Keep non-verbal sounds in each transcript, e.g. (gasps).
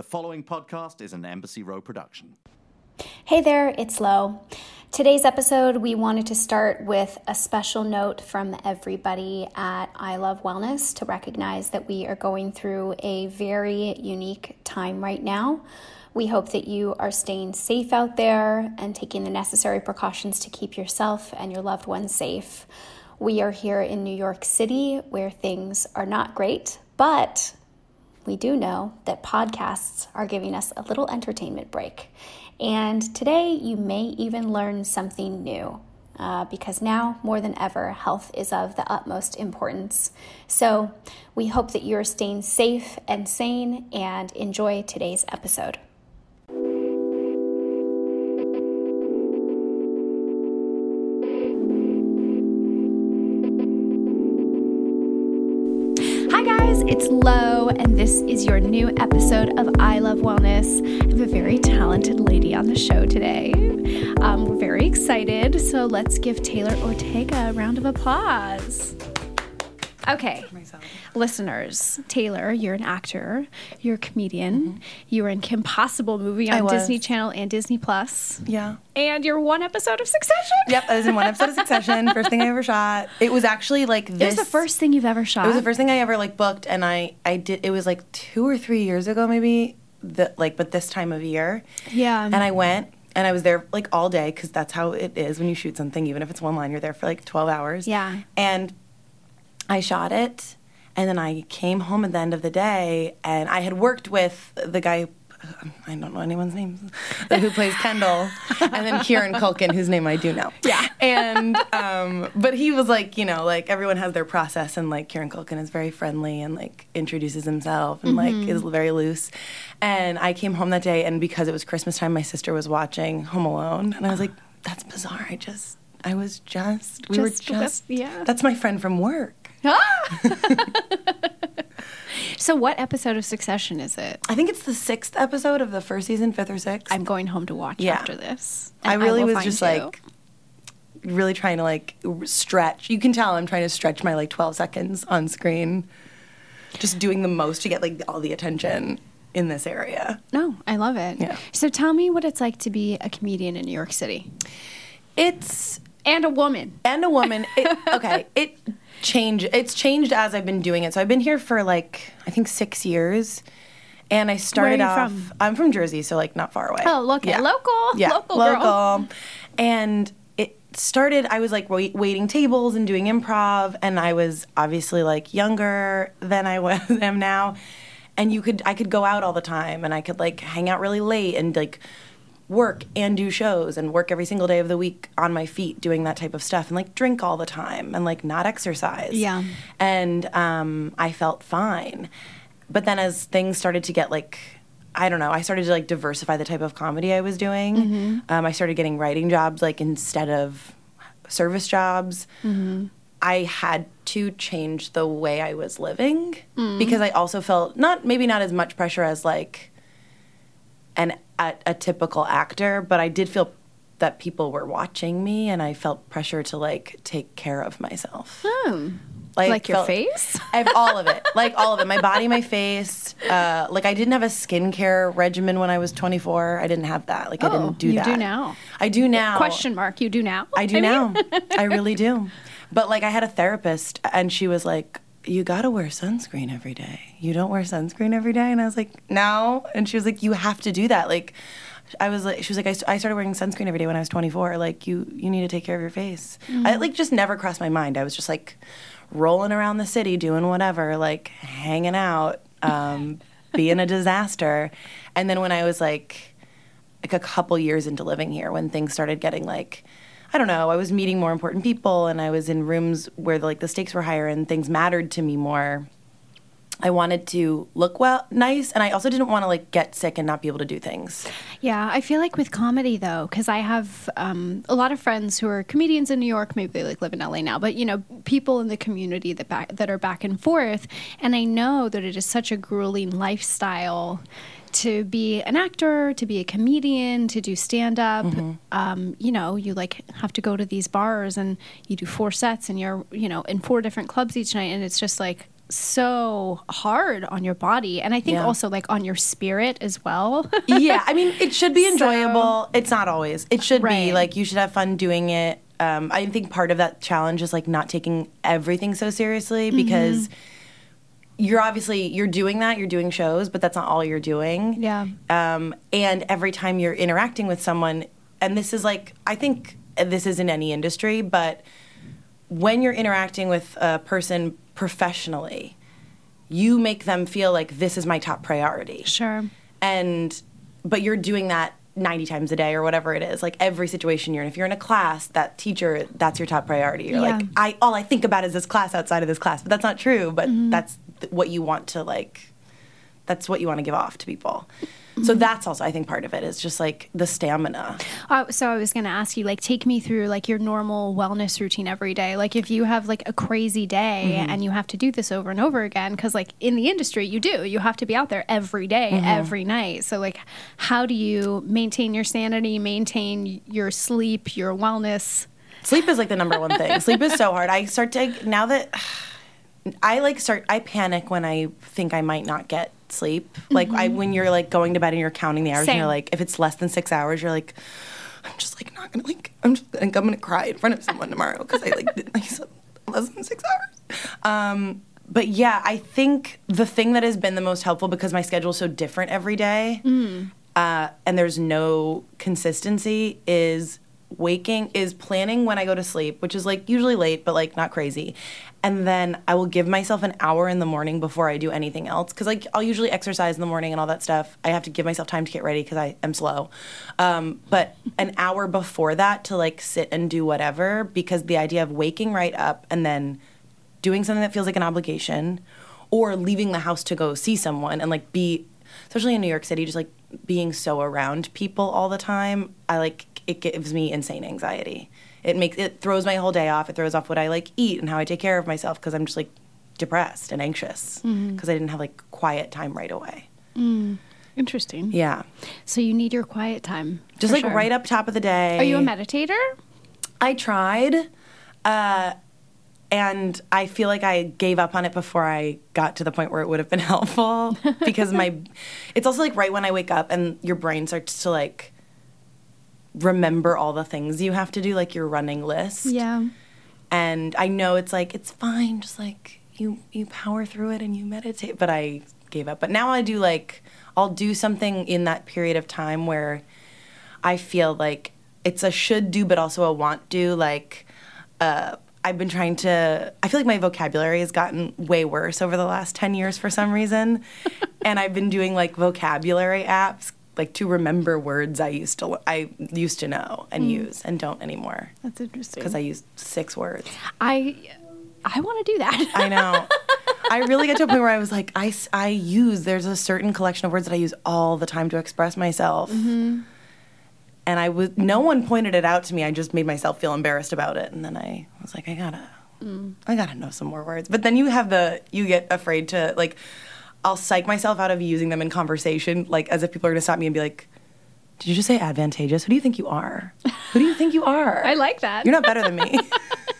The following podcast is an Embassy Row production. Hey there, it's Lo. Today's episode, we wanted to start with a special note from everybody at I Love Wellness to recognize that we are going through a very unique time right now. We hope that you are staying safe out there and taking the necessary precautions to keep yourself and your loved ones safe. We are here in New York City where things are not great, but we do know that podcasts are giving us a little entertainment break. And today you may even learn something new. Uh, because now more than ever, health is of the utmost importance. So, we hope that you're staying safe and sane and enjoy today's episode. It's Lo, and this is your new episode of I Love Wellness. I have a very talented lady on the show today. Um, we're very excited, so let's give Taylor Ortega a round of applause. Okay, listeners, Taylor, you're an actor, you're a comedian, mm-hmm. you were in Kim Possible movie on. Disney Channel and Disney Plus, Yeah. and you're one episode of Succession. Yep. I was in one episode of Succession. (laughs) First thing I ever shot. It was actually like this. It was the first thing you've ever shot. It was the first thing I ever like booked, and I I did. It was like two or three years ago, maybe. The like, but this time of year. Yeah. And I went. And I was there like all day because that's how it is when you shoot something. Even if it's one line, you're there for like 12 hours. Yeah. And I shot it, and then I came home at the end of the day, and I had worked with the guy. I don't know anyone's name, who plays Kendall, (laughs) and then Kieran Culkin, whose name I do know. Yeah. And um, but he was like, you know, like everyone has their process, and like Kieran Culkin is very friendly and like introduces himself and like is very loose. And I came home that day, and because it was Christmas time, my sister was watching Home Alone, and I was like, (gasps) that's bizarre. I just, I was just, we Just were just, yeah. That's my friend from work. (laughs) so, what episode of Succession is it? I think it's the sixth episode of the first season, fifth or sixth. I'm going home to watch Yeah. after this. I really will was just you. like really trying to like stretch. You can tell I'm trying to stretch my like 12 seconds on screen. Just doing the most to get like all the attention in this area. no, I love it. Yeah. So, tell me what it's like to be a comedian in New York City It's and a woman. and a woman. It, (laughs) okay, it changed. It's changed as I've been doing it. So I've been here for like I think six years, and I started off. from? I'm from Jersey, so like not far away. Oh, look at local, yeah, local girl. And it started. I was like wait, waiting tables and doing improv, and I was obviously like younger than I (laughs) was am now. And you could I could go out all the time, and I could like hang out really late and like work and do shows and work every single day of the week on my feet doing that type of stuff and like drink all the time and like not exercise. Yeah. And um, I felt fine. But then as things started to get like, I don't know, I started to like diversify the type of comedy I was doing. Mm-hmm. Um, I started getting writing jobs like instead of service jobs. Mm-hmm. I had to change the way I was living Mm. because I also felt not maybe not as much pressure as like an a, a typical actor, but I did feel that people were watching me and I felt pressure to like take care of myself. Hmm. Like your felt- face? I have all of it. Like all of it. My body, my face. Uh, like I didn't have a skincare regimen when I was 24. I didn't have that. Like I Oh, didn't do you that. You do now. I do now. Question mark. You do now. I do mean- now. (laughs) I really do. But like I had a therapist and she was like, You gotta wear sunscreen every day. You don't wear sunscreen every day? And I was like, No. And she was like, You have to do that. Like I was like, she was like, I, I started wearing sunscreen every day when I was 24. Like, you, you need to take care of your face. I like just never crossed my mind. I was just like rolling around the city, doing whatever, like hanging out, um, (laughs) being a disaster. And then when I was like, like a couple years into living here when things started getting like I don't know, I was meeting more important people and I was in rooms where the, like the stakes were higher and things mattered to me more. I wanted to look well, nice, and I also didn't want to like get sick and not be able to do things. Yeah, I feel like with comedy though, because I have um, a lot of friends who are comedians in New York. Maybe they like live in LA now, but you know, people in the community that back that are back and forth, and I know that it is such a grueling lifestyle to be an actor, to be a comedian, to do stand up. Um, you know, you like have to go to these bars and you do four sets, and you're you know in four different clubs each night, and it's just like so hard on your body and I think Yeah. also like on your spirit as well. (laughs) yeah, I mean, it should be (laughs) So- enjoyable. it's not always. It should Right. be like you should have fun doing it. Um, I think part of that challenge is like not taking everything so seriously because you're obviously you're doing that. You're doing shows, but that's not all you're doing. Yeah. Um, and every time you're interacting with someone, and this is like I think this is in any industry, but when you're interacting with a person professionally, you make them feel like this is my top priority sure. and but you're doing that 90 times a day or whatever it is like every situation you're in if you're in a class that teacher that's your top priority you're Yeah. like i all i think about is this class outside of this class but that's not true but Mm-hmm. that's th- what you want to like that's what you want to give off to people Mm-hmm. so that's also i think part of it is just like the stamina Uh, so I was going to ask you, like, take me through like your normal wellness routine every day. Like, if you have like a crazy day Mm-hmm. and you have to do this over and over again, because like in the industry, you do, you have to be out there every day, Mm-hmm. every night. So like, how do you maintain your sanity, maintain your sleep, your wellness? Sleep is like the number one thing. Sleep is so hard. I start to now that (sighs) I like start I panic when I think I might not get sleep. Like I when you're like going to bed and you're counting the hours and you're like if it's less than 6 hours you're like I'm just like not going to like I'm just like I'm going to cry in front of someone tomorrow cuz I like did (laughs) I slept less than 6 hours. Um but yeah, I think the thing that has been the most helpful because my schedule is so different every day, uh, and there's no consistency is waking is planning when I go to sleep, which is like usually late, but like not crazy. And then I will give myself an hour in the morning before I do anything else. Cause like I'll usually exercise in the morning and all that stuff. I have to give myself time to get ready because I am slow. Um, but an hour before that to like sit and do whatever because the idea of waking right up and then doing something that feels like an obligation or leaving the house to go see someone and like be especially in New York City just like being so around people all the time I like it gives me insane anxiety it makes it throws my whole day off it throws off what I like eat and how I take care of myself because I'm just like depressed and anxious because I didn't have like quiet time right away Interesting. yeah So you need your quiet time. just like sure. right up top of the day Are you a meditator? I tried, uh, and I feel like I gave up on it before I got to the point where it would have been (laughs) helpful because my, (laughs) it's also like right when I wake up and your brain starts to like remember all the things you have to do, like your running list. Yeah. And I know it's like it's fine, just like you you power through it and you meditate. But I gave up. But now I do like I'll do something in that period of time where I feel like it's a should do, but also a want do. Like uh, I've been trying to. I feel like my vocabulary has gotten way worse over the last ten years for some reason, (laughs) and I've been doing like vocabulary apps. Like to remember words I used to I used to know and use and don't anymore That's interesting. because I used six words. I I want to do that. I know. (laughs) I really got to a point where I was like, I, I use, there's a certain collection of words that I use all the time to express myself. Mm-hmm. And I was, no one pointed it out to me. I just made myself feel embarrassed about it. And then I was like, I gotta, Mm. I gotta know some more words. But then you have the, you get afraid to, like, I'll psych myself out of using them in conversation, like, as if people are gonna stop me and be like, did you just say advantageous? Who do you think you are? Who do you think you are? (laughs) I like that. You're not better than me.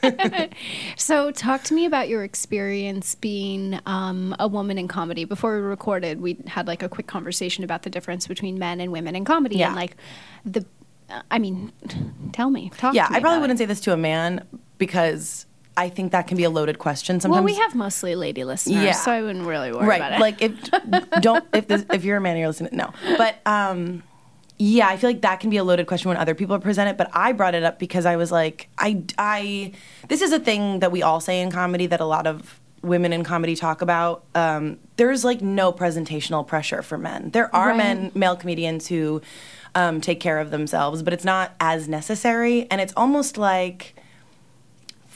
(laughs) So, talk to me about your experience being um, a woman in comedy. Before we recorded, we had like a quick conversation about the difference between men and women in comedy, Yeah. and like the. I mean, tell me. Talk yeah, to me I probably wouldn't it. say this to a man because I think that can be a loaded question sometimes. Well, we have mostly lady listeners, Yeah. so I wouldn't really worry right about it. like if don't if this, if you're a man and you're listening no but um yeah i feel like that can be a loaded question when other people present it but i brought it up because i was like i i this is a thing that we all say in comedy that a lot of women in comedy talk about um, there's like no presentational pressure for men there are Right. men male comedians who um, take care of themselves but it's not as necessary and it's almost like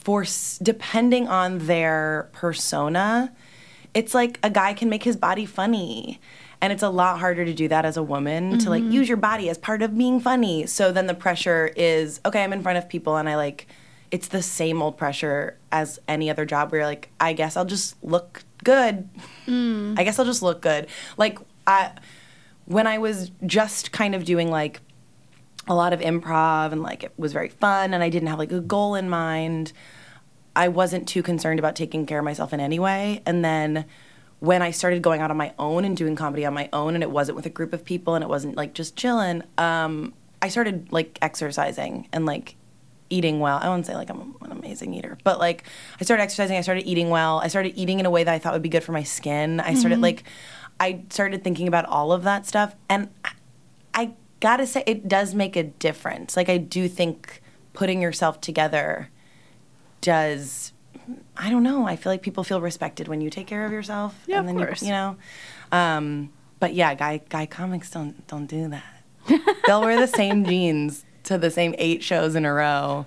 for depending on their persona, it's like a guy can make his body funny. And it's a lot harder to do that as a woman to like mm-hmm. use your body as part of being funny. So then the pressure is okay, I'm in front of people and I like it's the same old pressure as any other job where you're like, I guess I'll just look good. Mm. I guess I'll just look good. Like I when I was just kind of doing like a lot of improv and like it was very fun and I didn't have like a goal in mind. I wasn't too concerned about taking care of myself in any way. And then when I started going out on my own and doing comedy on my own, and it wasn't with a group of people, and it wasn't like just chilling, um, I started like exercising and like eating well. I won't say like I'm an amazing eater, but like I started exercising. I started eating well. I started eating in a way that I thought would be good for my skin. I started like, I started thinking about all of that stuff, and I, I gotta say, it does make a difference. Like I do think putting yourself together does. I don't know. I feel like people feel respected when you take care of yourself. Yeah, and of then course. You, you know, um, but yeah, guy guy comics don't don't do that. (laughs) They'll wear the same jeans to the same eight shows in a row,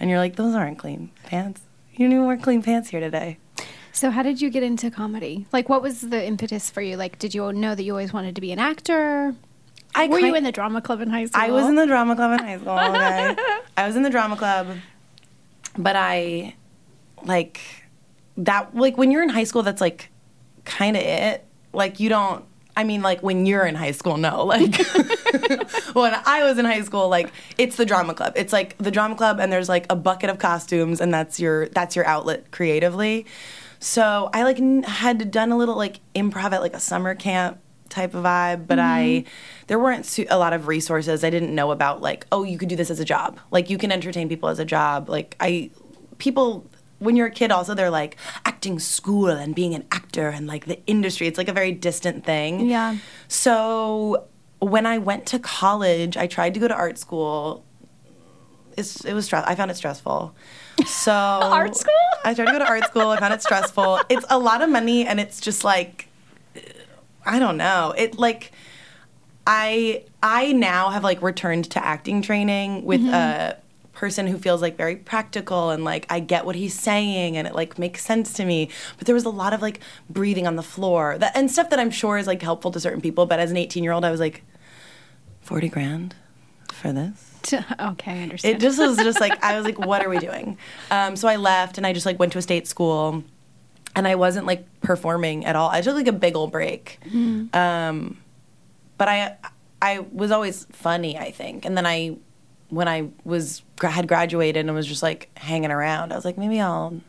and you're like, those aren't clean pants. You didn't even wear clean pants here today. So, how did you get into comedy? Like, what was the impetus for you? Like, did you know that you always wanted to be an actor? I Were you in the drama club in high school? I was in the drama club in high school. Okay? (laughs) I was in the drama club, but I like that. Like when you're in high school, that's like kind of it. Like you don't. I mean, like when you're in high school, no. (laughs) Like when I was in high school, like it's the drama club. It's like the drama club, and there's like a bucket of costumes, and that's your that's your outlet creatively. So I like had done a little like improv at like a summer camp type of vibe, but I mm-hmm. there weren't su- a lot of resources. I didn't know about like oh you could do this as a job. Like you can entertain people as a job. Like I people when you're a kid also they're like acting school and being an actor and like the industry. It's like a very distant thing. Yeah. So when I went to college, I tried to go to art school. It's, it was stress. I found it stressful. So (laughs) Art school? I tried to go to art school. I found it stressful. It's a lot of money, and it's just like I don't know. It like I I now have like returned to acting training with a person who feels like very practical and like I get what he's saying and it like makes sense to me. But there was a lot of like breathing on the floor that, and stuff that I'm sure is like helpful to certain people. But as an 18 year old, I was like, 40 grand for this? (laughs) okay, I understand. It just was just like I was like, (laughs) what are we doing? Um, so I left and I just like went to a state school, and I wasn't like performing at all. I took like a big old break, um, but I I was always funny, I think. And then I when I was had graduated and was just like hanging around, I was like, maybe I'll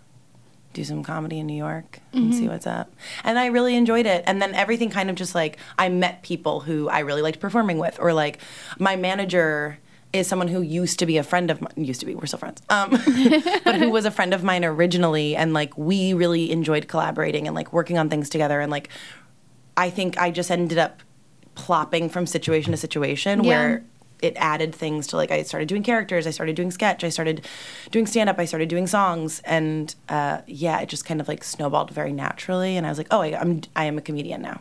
do some comedy in New York and see what's up. And I really enjoyed it. And then everything kind of just like I met people who I really liked performing with, or like my manager is someone who used to be a friend of mine. Used to be, we're still friends. Um, (laughs) but who was a friend of mine originally, and like we really enjoyed collaborating and like working on things together. And like I think I just ended up plopping from situation to situation Yeah. where it added things to like I started doing characters, I started doing sketch, I started doing stand up, I started doing songs, and uh, yeah, it just kind of like snowballed very naturally. And I was like, oh, I, I'm I am a comedian now.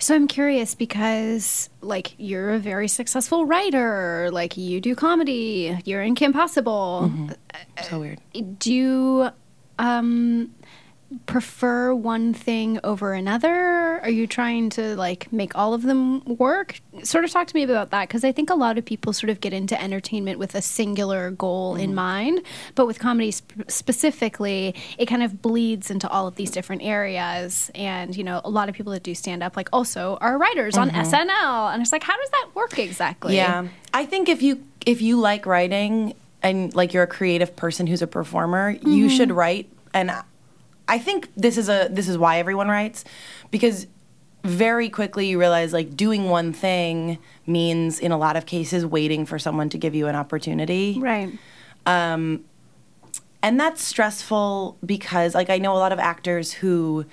So I'm curious because like you're a very successful writer, like you do comedy, you're in Kim Possible. So weird. Do you um prefer one thing over another? Are you trying to like make all of them work? Sort of talk to me about that because I think a lot of people sort of get into entertainment with a singular goal in mm-hmm. mind, but with comedy sp- specifically, it kind of bleeds into all of these different areas. And you know, a lot of people that do stand up like also are writers on mm-hmm. SNL, and it's like, how does that work exactly? Yeah, I think if you if you like writing and like you're a creative person who's a performer, you mm-hmm. should write. And I think this is a this is why everyone writes because very quickly you realize like doing one thing means in a lot of cases waiting for someone to give you an opportunity. right. Um, and that's stressful because like I know a lot of actors who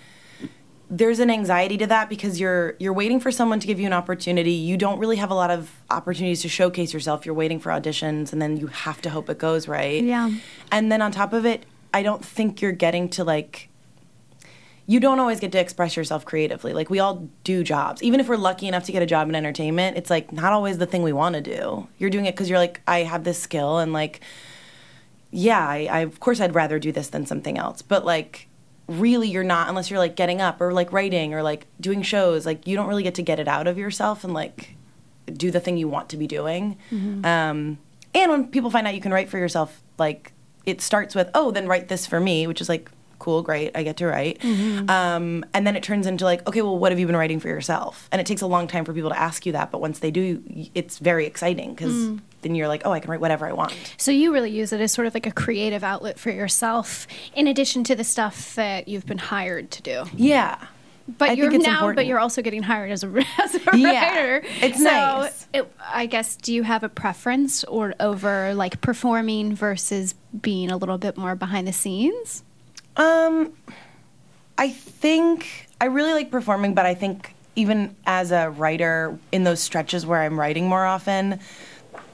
there's an anxiety to that because you're you're waiting for someone to give you an opportunity. You don't really have a lot of opportunities to showcase yourself. You're waiting for auditions and then you have to hope it goes right. Yeah. And then on top of it, I don't think you're getting to like you don't always get to express yourself creatively. Like we all do jobs. Even if we're lucky enough to get a job in entertainment, it's like not always the thing we want to do. You're doing it cuz you're like I have this skill and like yeah, I, I of course I'd rather do this than something else. But like really you're not unless you're like getting up or like writing or like doing shows, like you don't really get to get it out of yourself and like do the thing you want to be doing. Um, and when people find out you can write for yourself, like it starts with, oh, then write this for me, which is like cool, great, I get to write. Um, and then it turns into like, okay, well, what have you been writing for yourself? And it takes a long time for people to ask you that, but once they do, it's very exciting because then you're like, oh, I can write whatever I want. So you really use it as sort of like a creative outlet for yourself, in addition to the stuff that you've been hired to do. Yeah. But I you're now, but you're also getting hired as a, (laughs) as a Yeah, writer. it's so nice. It, I guess, do you have a preference or over like performing versus being a little bit more behind the scenes? Um, I think I really like performing, but I think even as a writer, in those stretches where I'm writing more often,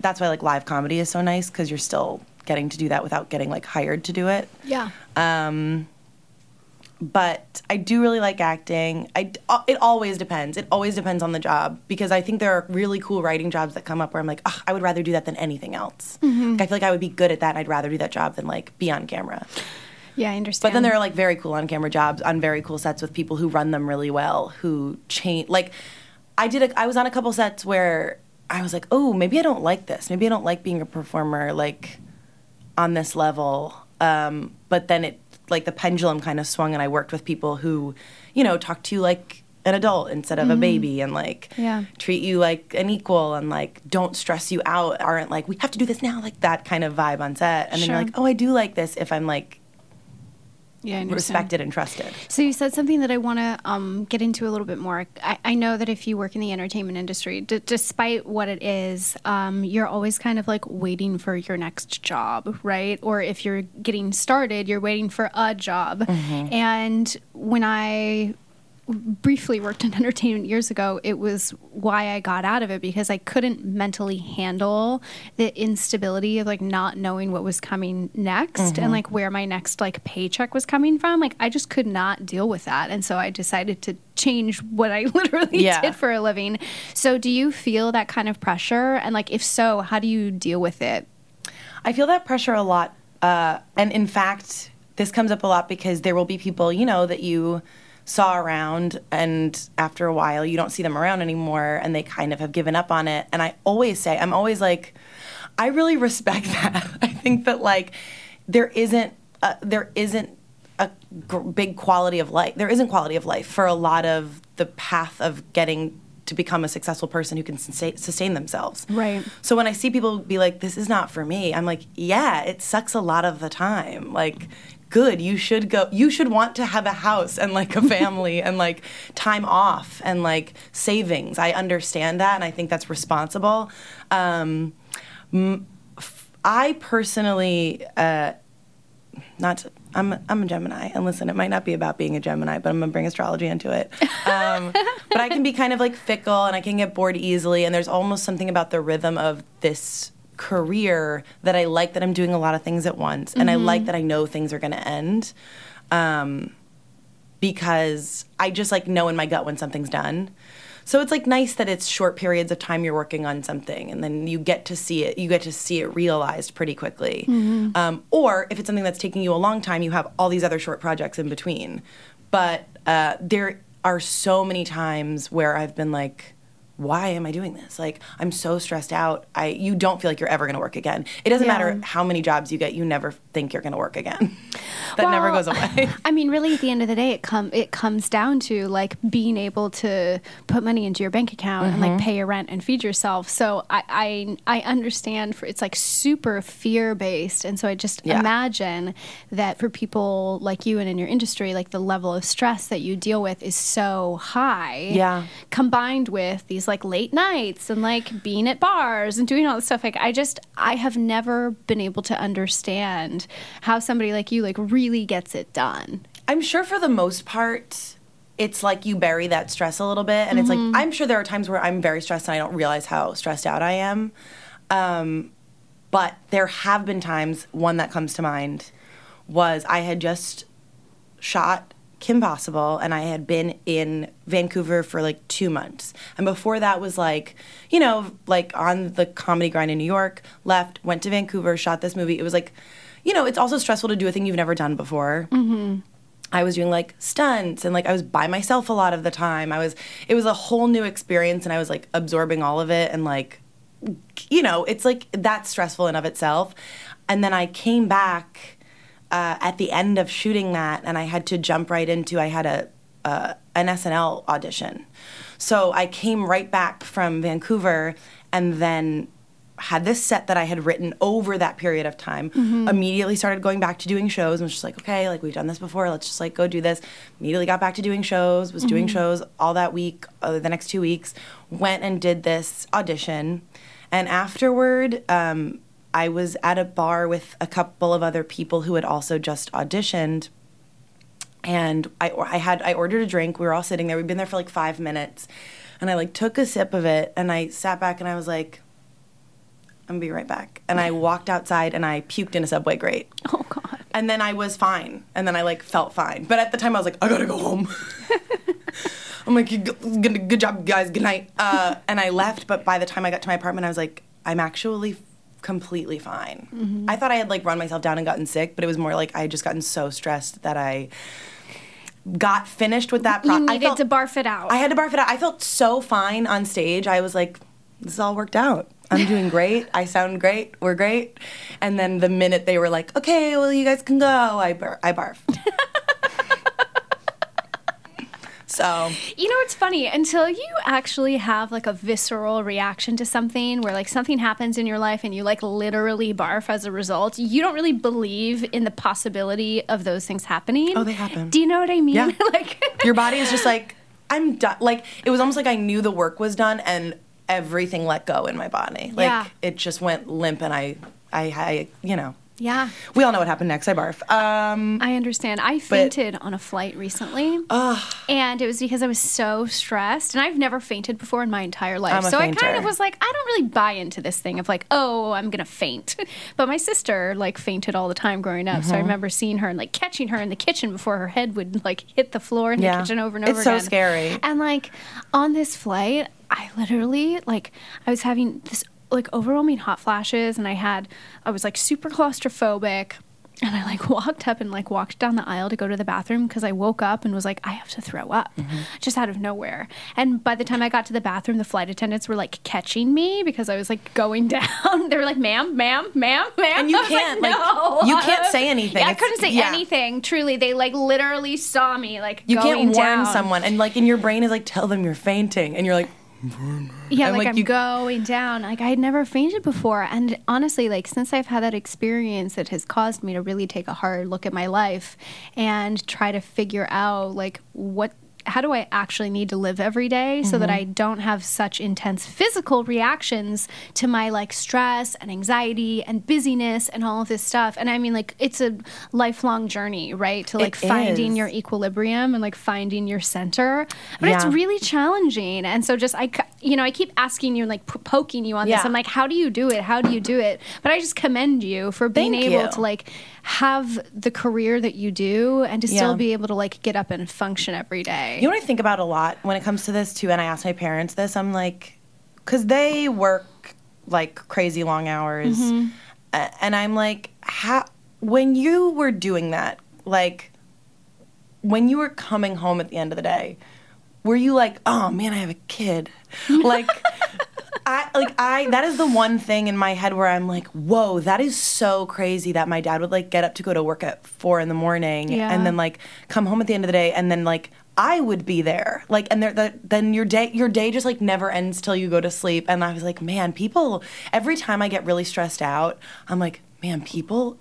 that's why like live comedy is so nice because you're still getting to do that without getting like hired to do it. Yeah. Um, but I do really like acting. I uh, it always depends. It always depends on the job because I think there are really cool writing jobs that come up where I'm like, I would rather do that than anything else. Like, I feel like I would be good at that. and I'd rather do that job than like be on camera. Yeah, I understand. But then there are like very cool on camera jobs on very cool sets with people who run them really well, who change. Like, I did. A, I was on a couple sets where I was like, oh, maybe I don't like this. Maybe I don't like being a performer like on this level. Um, but then it like the pendulum kind of swung, and I worked with people who, you know, talk to you like an adult instead of a mm-hmm. baby, and like Yeah. treat you like an equal, and like don't stress you out. Aren't like we have to do this now, like that kind of vibe on set. And then you're like, oh, I do like this if I'm like yeah, respected and trusted. So you said something that I want to um, get into a little bit more. I, I know that if you work in the entertainment industry, d- despite what it is, um, you're always kind of like waiting for your next job, right? Or if you're getting started, you're waiting for a job. And when I briefly worked in (laughs) entertainment years ago, it was why I got out of it because I couldn't mentally handle the instability of like not knowing what was coming next and like where my next like paycheck was coming from. Like I just could not deal with that. And so I decided to change what I (laughs) literally Yeah. did for a living. So do you feel that kind of pressure? And like if so, how do you deal with it? I feel that pressure a lot. Uh, and in fact, this comes up a lot because there will be people, you know, that you saw around, and after a while, you don't see them around anymore, and they kind of have given up on it. And I always say, I'm always like, I really respect (laughs) that. I think that, like, there isn't, a, there isn't a gr- big quality of life. There isn't quality of life for a lot of the path of getting to become a successful person who can sustain, sustain themselves. Right. So when I see people be like, "This is not for me," I'm like, "Yeah, it sucks a lot of the time." Like, good, you should go. You should want to have a house and like a family and like time off and like savings. I understand that, and I think that's responsible. Um, I personally. Uh, not to, I'm I'm a Gemini, and listen, it might not be about being a Gemini, but I'm gonna bring astrology into it. Um, but I can be kind of like fickle, and I can get bored easily. And there's almost something about the rhythm of this career that I like that I'm doing a lot of things at once, and I like that I know things are gonna end, um, because I just like know in my gut when something's done. So it's like nice that it's short periods of time you're working on something, and then you get to see it. You get to see it realized pretty quickly. Um, or if it's something that's taking you a long time, you have all these other short projects in between. But uh, there are so many times where I've been like, why am I doing this? Like I'm so stressed out. I you don't feel like you're ever going to work again. It doesn't Yeah. matter how many jobs you get, you never think you're going to work again. (laughs) that never goes away. (laughs) I mean, really, at the end of the day, it come it comes down to like being able to put money into your bank account and Mm-hmm. like pay your rent and feed yourself. So I I, I understand for it's like super fear based, and so I just Yeah. imagine that for people like you and in your industry, like the level of stress that you deal with is so high. Yeah. Combined with these like late nights and like being at bars and doing all this stuff, like I just I have never been able to understand how somebody like you like really gets it done. I'm sure for the most part, it's like you bury that stress a little bit. And it's like, I'm sure there are times where I'm very stressed and I don't realize how stressed out I am. Um, but there have been times, one that comes to mind was I had just shot Kim Possible and I had been in Vancouver for like two months. And before that was like, you know, like on the comedy grind in New York, left, went to Vancouver, shot this movie. It was like, you know, it's also stressful to do a thing you've never done before. Mm-hmm. I was doing like stunts and like I was by myself a lot of the time. I was it was a whole new experience and I was like absorbing all of it and like you know, it's like that's stressful in of itself. And then I came back uh, at the end of shooting that and I had to jump right into I had a uh, an SNL audition. So I came right back from Vancouver and then had this set that I had written over that period of time. Immediately started going back to doing shows and was just like, okay, like we've done this before. Let's just like go do this. Immediately got back to doing shows. Was doing shows all that week, uh, the next two weeks. Went and did this audition, and afterward, um, I was at a bar with a couple of other people who had also just auditioned and I, I had I ordered a drink. We were all sitting there. We'd been there for like five minutes, and I like took a sip of it, and I sat back and I was like, "I'm gonna be right back." And I (laughs) walked outside and I puked in a subway grate, Oh God. and then I was fine, and then I like felt fine. But at the time, I was like, "I gotta go home." (laughs) I'm like, "Good, good job, guys. Good night." Uh, and I left. But by the time I got to my apartment, I was like, "I'm actually." Completely fine. Mm-hmm. I thought I had like run myself down and gotten sick, but it was more like I had just gotten so stressed that I got finished with that. You I needed felt- to barf it out. I had to barf it out. I felt so fine on stage. I was like, this all worked out. I'm doing (laughs) great. I sound great. We're great. And then the minute they were like, okay, well, you guys can go, I, bar- I barfed. (laughs) so, You know, it's funny until you actually have like a visceral reaction to something where like something happens in your life and you like literally barf as a result, you don't really believe in the possibility of those things happening. Oh, they happen. Do you know what I mean? Yeah. (laughs) like your body is just like, I'm done. Like, it was almost like I knew the work was done and everything let go in my body. Like, Yeah. it just went limp and I, I, I, you know, Yeah. we all know what happened next. I barf. Um, I understand. I fainted on a flight recently. And it was because I was so stressed. And I've never fainted before in my entire life. So I kind of was like, I don't really buy into this thing of like, oh, I'm going to faint. (laughs) But my sister like fainted all the time growing up. Mm-hmm. So I remember seeing her and like catching her in the kitchen before her head would like hit the floor in Yeah. the kitchen over and over It's over so scary. And like on this flight, I literally like I was having this like overwhelming hot flashes and I had I was like super claustrophobic and I like (laughs) walked up and like walked down the aisle to go to the bathroom because I woke up and was like I have to throw up Mm-hmm. just out of nowhere. And by the time I got to the bathroom the flight attendants were like catching me because I was like going (laughs) down. they were like ma'am, ma'am, ma'am, ma'am. And (laughs) you can't, like, no. you can't say anything. Yeah, I couldn't say yeah. anything. Truly, they like literally saw me like you can't warn down. someone and like in your brain is like tell them you're fainting and you're like Yeah, And, like, like, I'm you- going down. Like I had never fainted before, and honestly, like since I've had that experience, it has caused me to really take a hard look at my life and try to figure out like what. How do I actually need to live every day so that Mm-hmm. I don't have such intense physical reactions to my like stress and anxiety and busyness and all of this stuff? And I mean, like, it's a lifelong journey, right? To like It finding is. your equilibrium and like finding your center. But it's really challenging. And so just I, you know, I keep asking you and like poking you on this. I'm like, how do you do it? How do you do it? But I just commend you for being Thank able you. to like have the career that you do and to still be able to like get up and function every day. You know what I think about a lot when it comes to this too, and I ask my parents this. I'm like, because they work like crazy long hours, Mm-hmm. And I'm like, how when you were doing that, like when you were coming home at the end of the day, were you like, oh man, I have a kid, (laughs) like? I like I that is the one thing in my head where I'm like, whoa, that is so crazy that my dad would like get up to go to work at four in the morning Yeah. and then like come home at the end of the day and then like I would be there. Like and there the, then your day your day just like never ends till you go to sleep. And I was like, man, people every time I get really stressed out, I'm like, man, people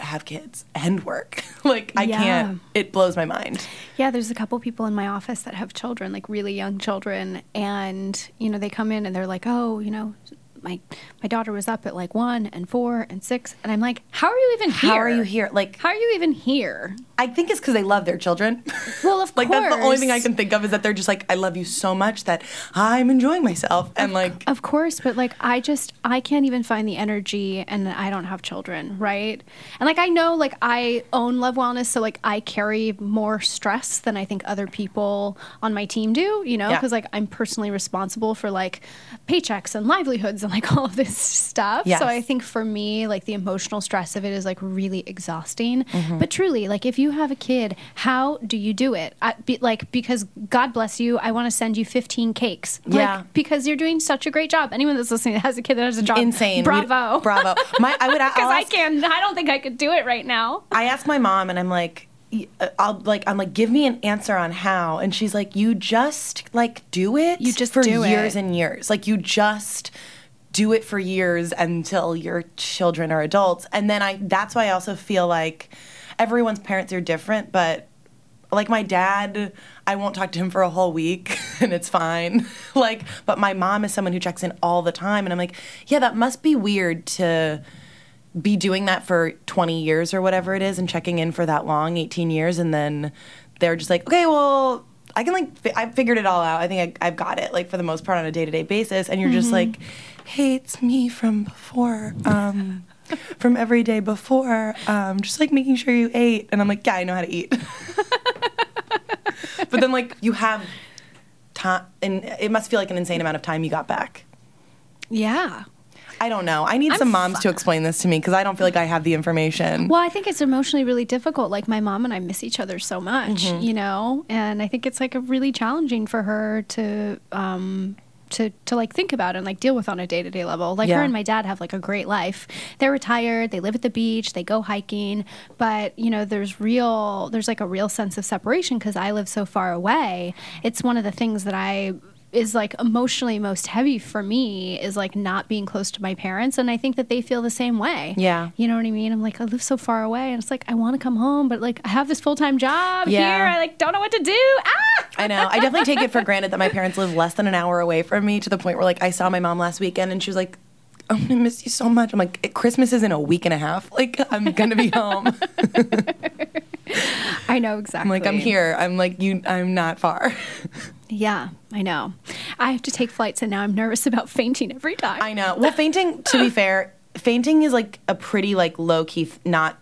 have kids and work. (laughs) like I Yeah. can't it blows my mind. Yeah, there's a couple people in my office that have children, like really young children, and you know they come in and they're like, "Oh, you know, my my daughter was up at like one and four and six, and I'm like, "How are you even here? How are you here? Like How are you even here?" I think it's because they love their children. (laughs) Well, of course. like that's the only thing I can think of is that they're just like, I love you so much that I'm enjoying myself, and like, Of course, but like I just I can't even find the energy and I don't have children, right? And like I know like I own Love Wellness, so like I carry more stress than I think other people on my team do, you know, Yeah. because like I'm personally responsible for like paychecks and livelihoods and like (laughs) all of this stuff. Yes. So I think for me, like the emotional stress of it is like really exhausting. Mm-hmm. But truly, like if you have a kid, how do you do it? I, be, like because God bless you, I want to send you 15 cakes. Like, Yeah. because you're doing such a great job. Anyone that's listening that has a kid that has a job, insane. Bravo, (laughs) bravo. My, I would. (laughs) Because I can. I don't think I could do it right now. I asked my mom, and I'm like, uh, I'll like, I'm like, give me an answer on how, and she's like, you just like do it. You just for do it. years and years. Like you just do it for years until your children are adults. And then I that's why I also feel like everyone's parents are different, but like my dad, I won't talk to him for a whole week (laughs) and it's fine. (laughs) like, but my mom is someone who checks in all the time and I'm like, yeah, that must be weird to be doing that for 20 years or whatever it is and checking in for that long, 18 years and then they're just like, okay, well, I can like fi- I figured it all out. I think I, I've got it like for the most part on a day to day basis. And you're just mm-hmm. like, hey, it's me from before, um, (laughs) from every day before. Um, just like making sure you ate. And I'm like, yeah, I know how to eat. (laughs) but then like you have time, and it must feel like an insane amount of time you got back. Yeah. I don't know. I need I'm some moms to explain this to me because I don't feel like I have the information. Well, I think it's emotionally really difficult. Like my mom and I miss each other so much, Mm-hmm. you know, and I think it's like a really challenging for her to um to to like think about and like deal with on a day to day level. Like Yeah. her and my dad have like a great life. They're retired. They live at the beach. They go hiking. But you know, there's real there's like a real sense of separation because I live so far away. It's one of the things that I is like emotionally most heavy for me is like not being close to my parents and I think that they feel the same way. Yeah. You know what I mean? I'm like, I live so far away, and it's like I want to come home, but like I have this full time job Yeah. here. I like don't know what to do. Ah! I know. I definitely take it for granted that my parents live less than an hour away from me to the point where like I saw my mom last weekend and she was like, I'm gonna miss you so much. I'm like, Christmas is in a week and a half. Like, I'm gonna be home. (laughs) I know exactly. I'm like, I'm here. I'm like, you. I'm not far. (laughs) Yeah, I know. I have to take flights, and now I'm nervous about fainting every time. I know. Well, fainting. To be (laughs) fair, fainting is like a pretty like low key, not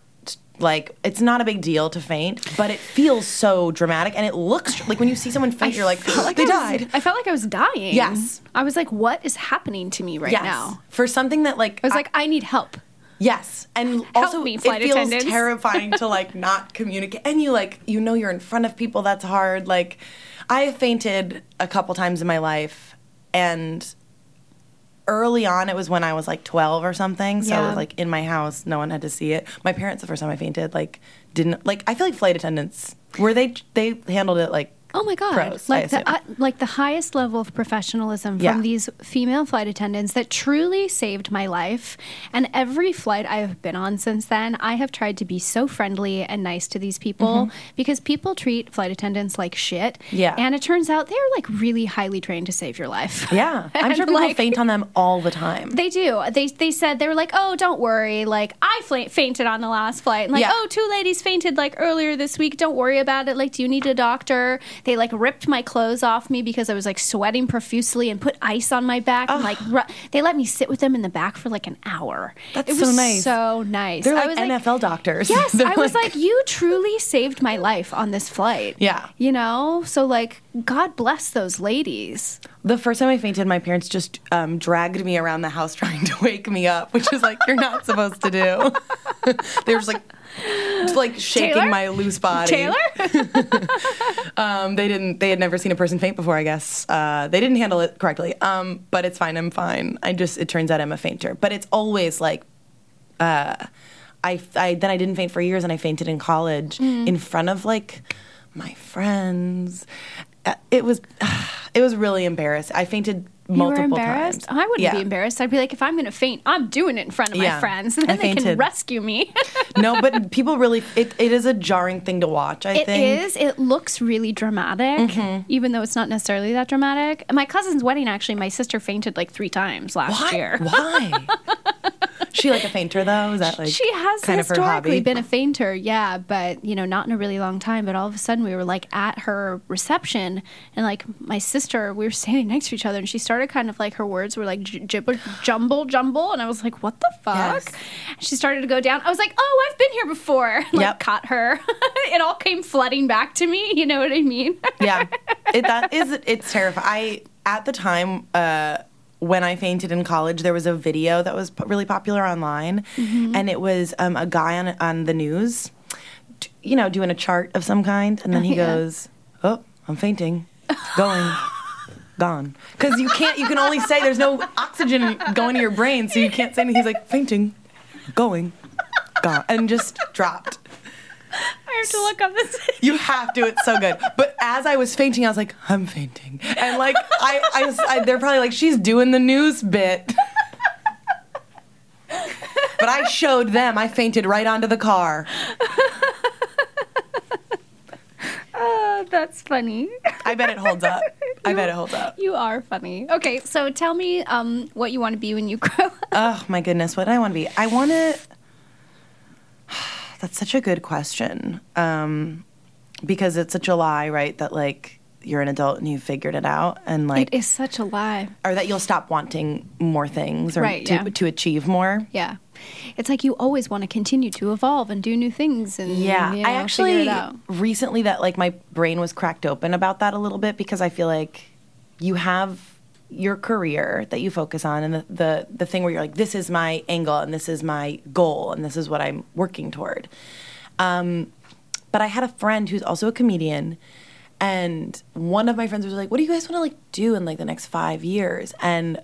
like it's not a big deal to faint, but it feels so dramatic and it looks like when you see someone faint, you're like, like they I was- died. I felt like I was dying. Yes. I was like, what is happening to me right yes. now? For something that like I was like, I need help. Yes, and also me, flight it feels attendants. (laughs) terrifying to like not communicate, and you like you know you're in front of people. That's hard. Like, I have fainted a couple times in my life, and early on it was when I was like 12 or something. So Yeah. like in my house, no one had to see it. My parents, the first time I fainted, like didn't like. I feel like flight attendants were they they handled it like Oh my god! pros, like the uh, like the highest level of professionalism Yeah. from these female flight attendants that truly saved my life. And every flight I have been on since then, I have tried to be so friendly and nice to these people because people treat flight attendants like shit. Mm-hmm. Yeah. and it turns out they're like really highly trained to save your life. yeah. I'm (laughs) sure people like, faint on them all the time. They do. They they said they were like, oh, don't worry. Like I fla- fainted on the last flight. And like, Yeah. oh, two ladies fainted like earlier this week. Don't worry about it. Like, do you need a doctor? They like ripped my clothes off me because I was like sweating profusely and put ice on my back. And like ru- they let me sit with them in the back for like an hour. That's it so was nice. So nice. They're I like was NFL doctors. Yes, (laughs) They're I was like, you truly saved my life on this flight. Yeah. You know? So, like, God bless those ladies. The first time I fainted, my parents just um, dragged me around the house trying to wake me up, which is like you're not supposed to do. (laughs) they were just like, just like shaking Taylor? my loose body. Taylor? (laughs) (laughs) Um, they didn't. They had never seen a person faint before. I guess uh, they didn't handle it correctly. Um, but it's fine. I'm fine. I just. It turns out I'm a fainter. But it's always like. Uh, I, I then I didn't faint for years, and I fainted in college Mm. in front of like my friends. Uh, It was, (sighs) it was really embarrassing. I fainted multiple you were embarrassed? times. I wouldn't Yeah. be embarrassed. I'd be like, if I'm going to faint, I'm doing it in front of my friends, and Then I they can rescue me. (laughs) no, but people really. It, it is a jarring thing to watch. I It think is. It looks really dramatic, Mm-hmm. even though it's not necessarily that dramatic. At my cousin's wedding, actually, my sister fainted like three times last Why? year. Why? (laughs) she like a fainter though? Is that like she has kind of her historically hobby? been a fainter, yeah, but you know, not in a really long time. But all of a sudden, we were like at her reception, and like my sister, we were standing next to each other, and she started kind of like her words were like j- jibber, jumble, jumble, and I was like, "What the fuck?" Yes. She started to go down. I was like, "Oh, I've been here before." like, Yep. caught her. (laughs) it all came flooding back to me. You know what I mean? yeah, it, that (laughs) is it's terrifying. I at the time uh, when I fainted in college, there was a video that was really popular online, Mm-hmm. and it was um, a guy on on the news, t- you know, doing a chart of some kind, and then he Yeah. goes, "Oh, I'm fainting, going." (laughs) Gone because you can't. You can only say there's no oxygen going to your brain, so you can't say anything. He's like fainting, going, gone, and just dropped. (laughs) I have to look up this. You have to. It's so good. But as I was fainting, I was like, I'm fainting, and like I, I, was- I they're probably like, she's doing the news bit. but I showed them. I fainted right onto the car. (laughs) Oh, that's funny. I bet it holds up. I bet it holds up. You are funny. Okay, so tell me um, what you want to be when you (laughs) grow up. Oh my goodness, what do I want to be? I want to. That's such a good question. Um, because it's such a lie, right? That like you're an adult and you've figured it out, and like, It is such a lie. or that you'll stop wanting more things or Right, to, yeah. to achieve more. Yeah. It's like you always want to continue to evolve and do new things and Yeah, you know, I actually recently that like my brain was cracked open about that a little bit because I feel like you have your career that you focus on and the, the the thing where you're like this is my angle and this is my goal and this is what I'm working toward. Um, but I had a friend who's also a comedian and one of my friends was like, "What do you guys want to like do in like the next 5 years?" And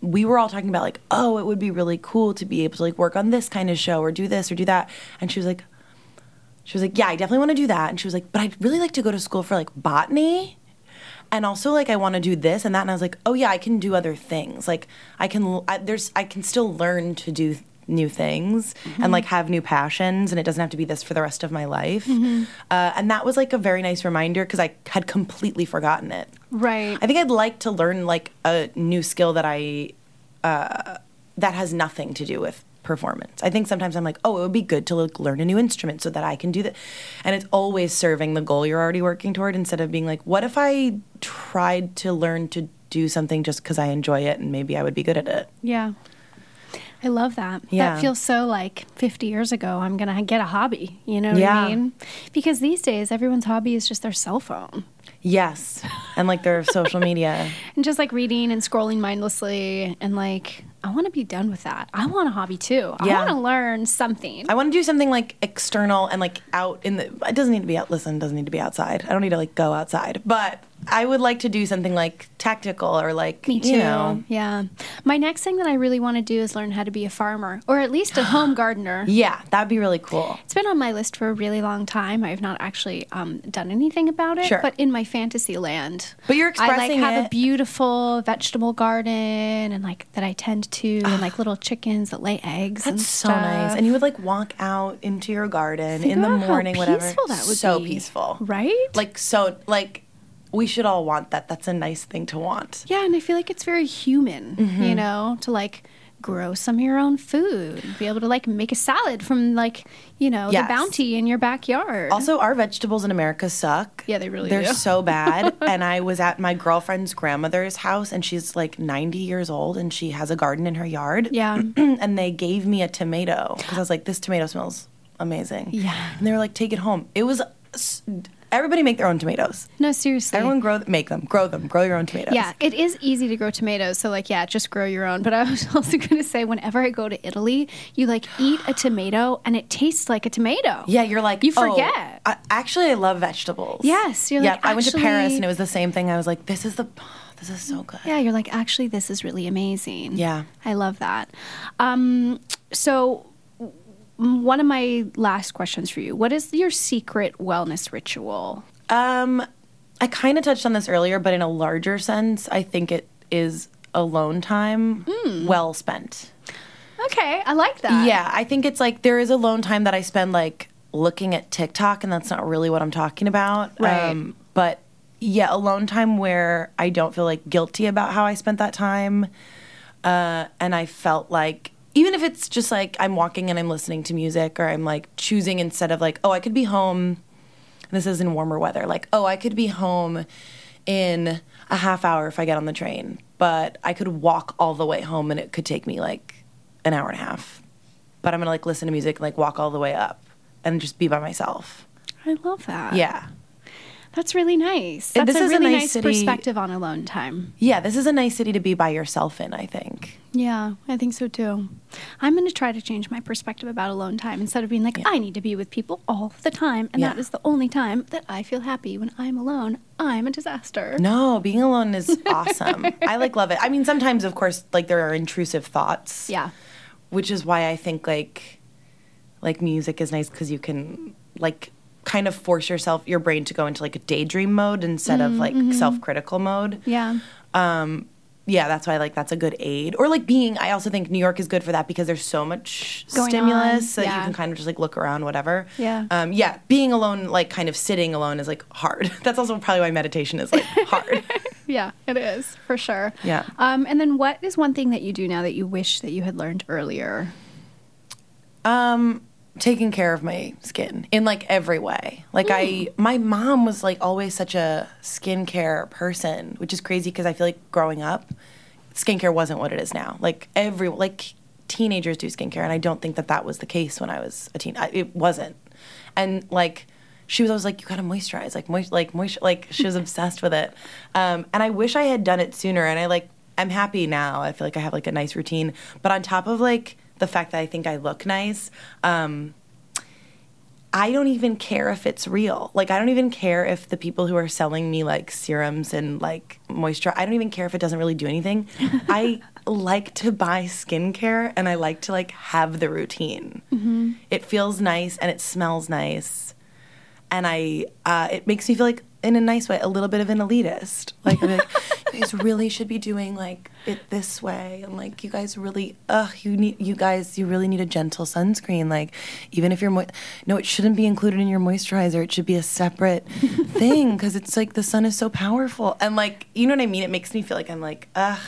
we were all talking about like, "Oh, it would be really cool to be able to like work on this kind of show or do this or do that." And she was like, she was like, "Yeah, I definitely want to do that." And she was like, "But I'd really like to go to school for like botany." And also like I want to do this and that and I was like, "Oh yeah, I can do other things. Like I can I, there's I can still learn to do new things and like have new passions and it doesn't have to be this for the rest of my life." Uh, and that was like a very nice reminder because I had completely forgotten it. Right. I think I'd like to learn like a new skill that I uh, that has nothing to do with performance. I think sometimes I'm like, oh, it would be good to like learn a new instrument so that I can do that. And it's always serving the goal you're already working toward instead of being like, what if I tried to learn to do something just because I enjoy it and maybe I would be good at it. Yeah. I love that. Yeah. That feels so like 50 years ago, I'm going to get a hobby. You know what Yeah. I mean? Because these days, everyone's hobby is just their cell phone Yes. And like their social media. (laughs) and just like reading and scrolling mindlessly. And like, I want to be done with that. I want a hobby too. I Yeah. want to learn something. I want to do something like external and like out in the. It doesn't need to be out. Listen, doesn't need to be outside. I don't need to like go outside. But I would like to do something like tactical or like Me too. You know, Yeah. My next thing that I really want to do is learn how to be a farmer or at least a home (gasps) gardener. yeah, that'd be really cool. It's been on my list for a really long time. I've not actually um, done anything about it, Sure. but in my fantasy land. But you're expressing I like have a beautiful vegetable garden and like that I tend to, and like little chickens that lay eggs. and That's so nice. And you would like walk out into your garden Think in the about how morning, whatever. peaceful that would so be, peaceful, right? Like so, like we should all want that. That's a nice thing to want. yeah, and I feel like it's very human, Mm-hmm. you know, to like grow some of your own food, be able to like make a salad from like you know Yes. the bounty in your backyard. Also, our vegetables in America suck. Yeah, they really do. They're do. so bad. (laughs) and I was at my girlfriend's grandmother's house, and she's like 90 years old, and she has a garden in her yard. Yeah. (clears throat) and they gave me a tomato because I was like, "This tomato smells amazing." Yeah. And they were like, "Take it home." It was. Everybody make their own tomatoes. no, seriously. Everyone grow, make them, grow them, grow your own tomatoes. Yeah, it is easy to grow tomatoes. So, like, yeah, just grow your own. But I was (laughs) also going to say, whenever I go to Italy, you like eat a tomato and it tastes like a tomato. Yeah, you're like You oh, forget. I, actually, I love vegetables. Yes, you're yeah. like, I went to Paris and it was the same thing. I was like, this is the, (sighs) this is so good. Yeah, you're like, actually, this is really amazing. Yeah. I love that. Um, so, one of my last questions for you what is your secret wellness ritual? Um, I kind of touched on this earlier, but in a larger sense, I think it is alone time Hmm. well spent. Okay, I like that. Yeah, I think it's like there is alone time that I spend like looking at TikTok, and that's not really what I'm talking about. Um, Right. but yeah, alone time where I don't feel like guilty about how I spent that time. Uh, and I felt like, even if it's just like I'm walking and I'm listening to music, or I'm like choosing instead of like, oh, I could be home. This is in warmer weather. Like, oh, I could be home in a half hour if I get on the train, but I could walk all the way home and it could take me like an hour and a half. But I'm gonna like listen to music and like walk all the way up and just be by myself. I love that. Yeah. That's really nice. That's this a is a really nice nice city- perspective on alone time. Yeah, this is a nice city to be by yourself in, I think. Yeah, I think so too. I'm going to try to change my perspective about alone time instead of being like, I need to be with people all the time. And that Yeah. is the only time that I feel happy when I'm alone. I'm a disaster. No, being alone is awesome. (laughs) I like love it. I mean, sometimes of course like there are intrusive thoughts. Yeah. Which is why I think like like music is nice cuz you can like kind of force yourself your brain to go into like a daydream mode instead of like self-critical mode. Yeah. Um, yeah, that's why like that's a good aid. Or like being, I also think New York is good for that because there's so much Going stimulus that you can kind of just like look around, whatever. Yeah. Um, yeah, being alone, like kind of sitting alone, is like hard. (laughs) That's also probably why meditation is like hard. (laughs) Yeah, it is for sure. Yeah. Um, and then what is one thing that you do now that you wish that you had learned earlier? Um, taking care of my skin in like every way. Like I, my mom was like always such a skincare person, which is crazy because I feel like growing up, skincare wasn't what it is now. Like every like teenagers do skincare, and I don't think that that was the case when I was a teen. I, it wasn't, and like. She was always like, "You gotta moisturize, like moist, like moist, like." She was obsessed with it, um, and I wish I had done it sooner. And I like, I'm happy now. I feel like I have like a nice routine. But on top of like the fact that I think I look nice, um, I don't even care if it's real. Like I don't even care if the people who are selling me like serums and like moisture, I don't even care if it doesn't really do anything. (laughs) I like to buy skincare and I like to like have the routine. It feels nice and it smells nice. And I uh, it makes me feel like in a nice way, a little bit of an elitist. Like, like (laughs) you guys really should be doing like it this way, and like you guys really, ugh, you need, you guys, you really need a gentle sunscreen. Like, even if you're, mo- no, it shouldn't be included in your moisturizer. It should be a separate (laughs) thing because it's like the sun is so powerful, and like, you know what I mean? It makes me feel like I'm like, ugh.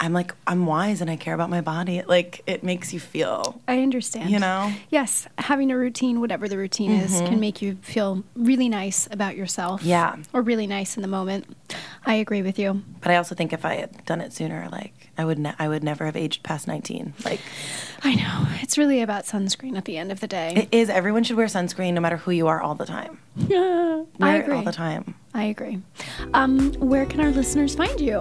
I'm like I'm wise and I care about my body. Like it makes you feel, I understand. you know. Yes, having a routine, whatever the routine is, can mm-hmm. make you feel really nice about yourself. Yeah. Or really nice in the moment. I agree with you. But I also think if I had done it sooner, like I would, ne- I would never have aged past 19. Like I know. It's really about sunscreen at the end of the day. it is. Everyone should wear sunscreen, no matter who you are, all the time. Yeah, (laughs) I agree. all the time. I agree. Um, where can our listeners find you?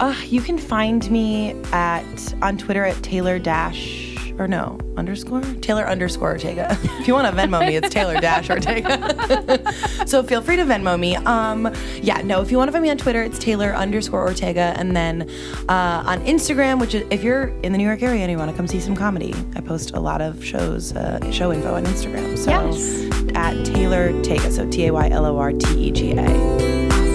Uh, you can find me at on Twitter at Taylor Dash or no underscore Taylor underscore Ortega. (laughs) if you want to Venmo me, it's Taylor Dash Ortega. (laughs) so feel free to Venmo me. Um, yeah, no, if you want to find me on Twitter, it's Taylor underscore Ortega, and then uh, on Instagram, which is if you're in the New York area and you want to come see some comedy, I post a lot of shows, uh, show info on Instagram. So Yes. at Taylor Tega, so T A Y L O R T E G A.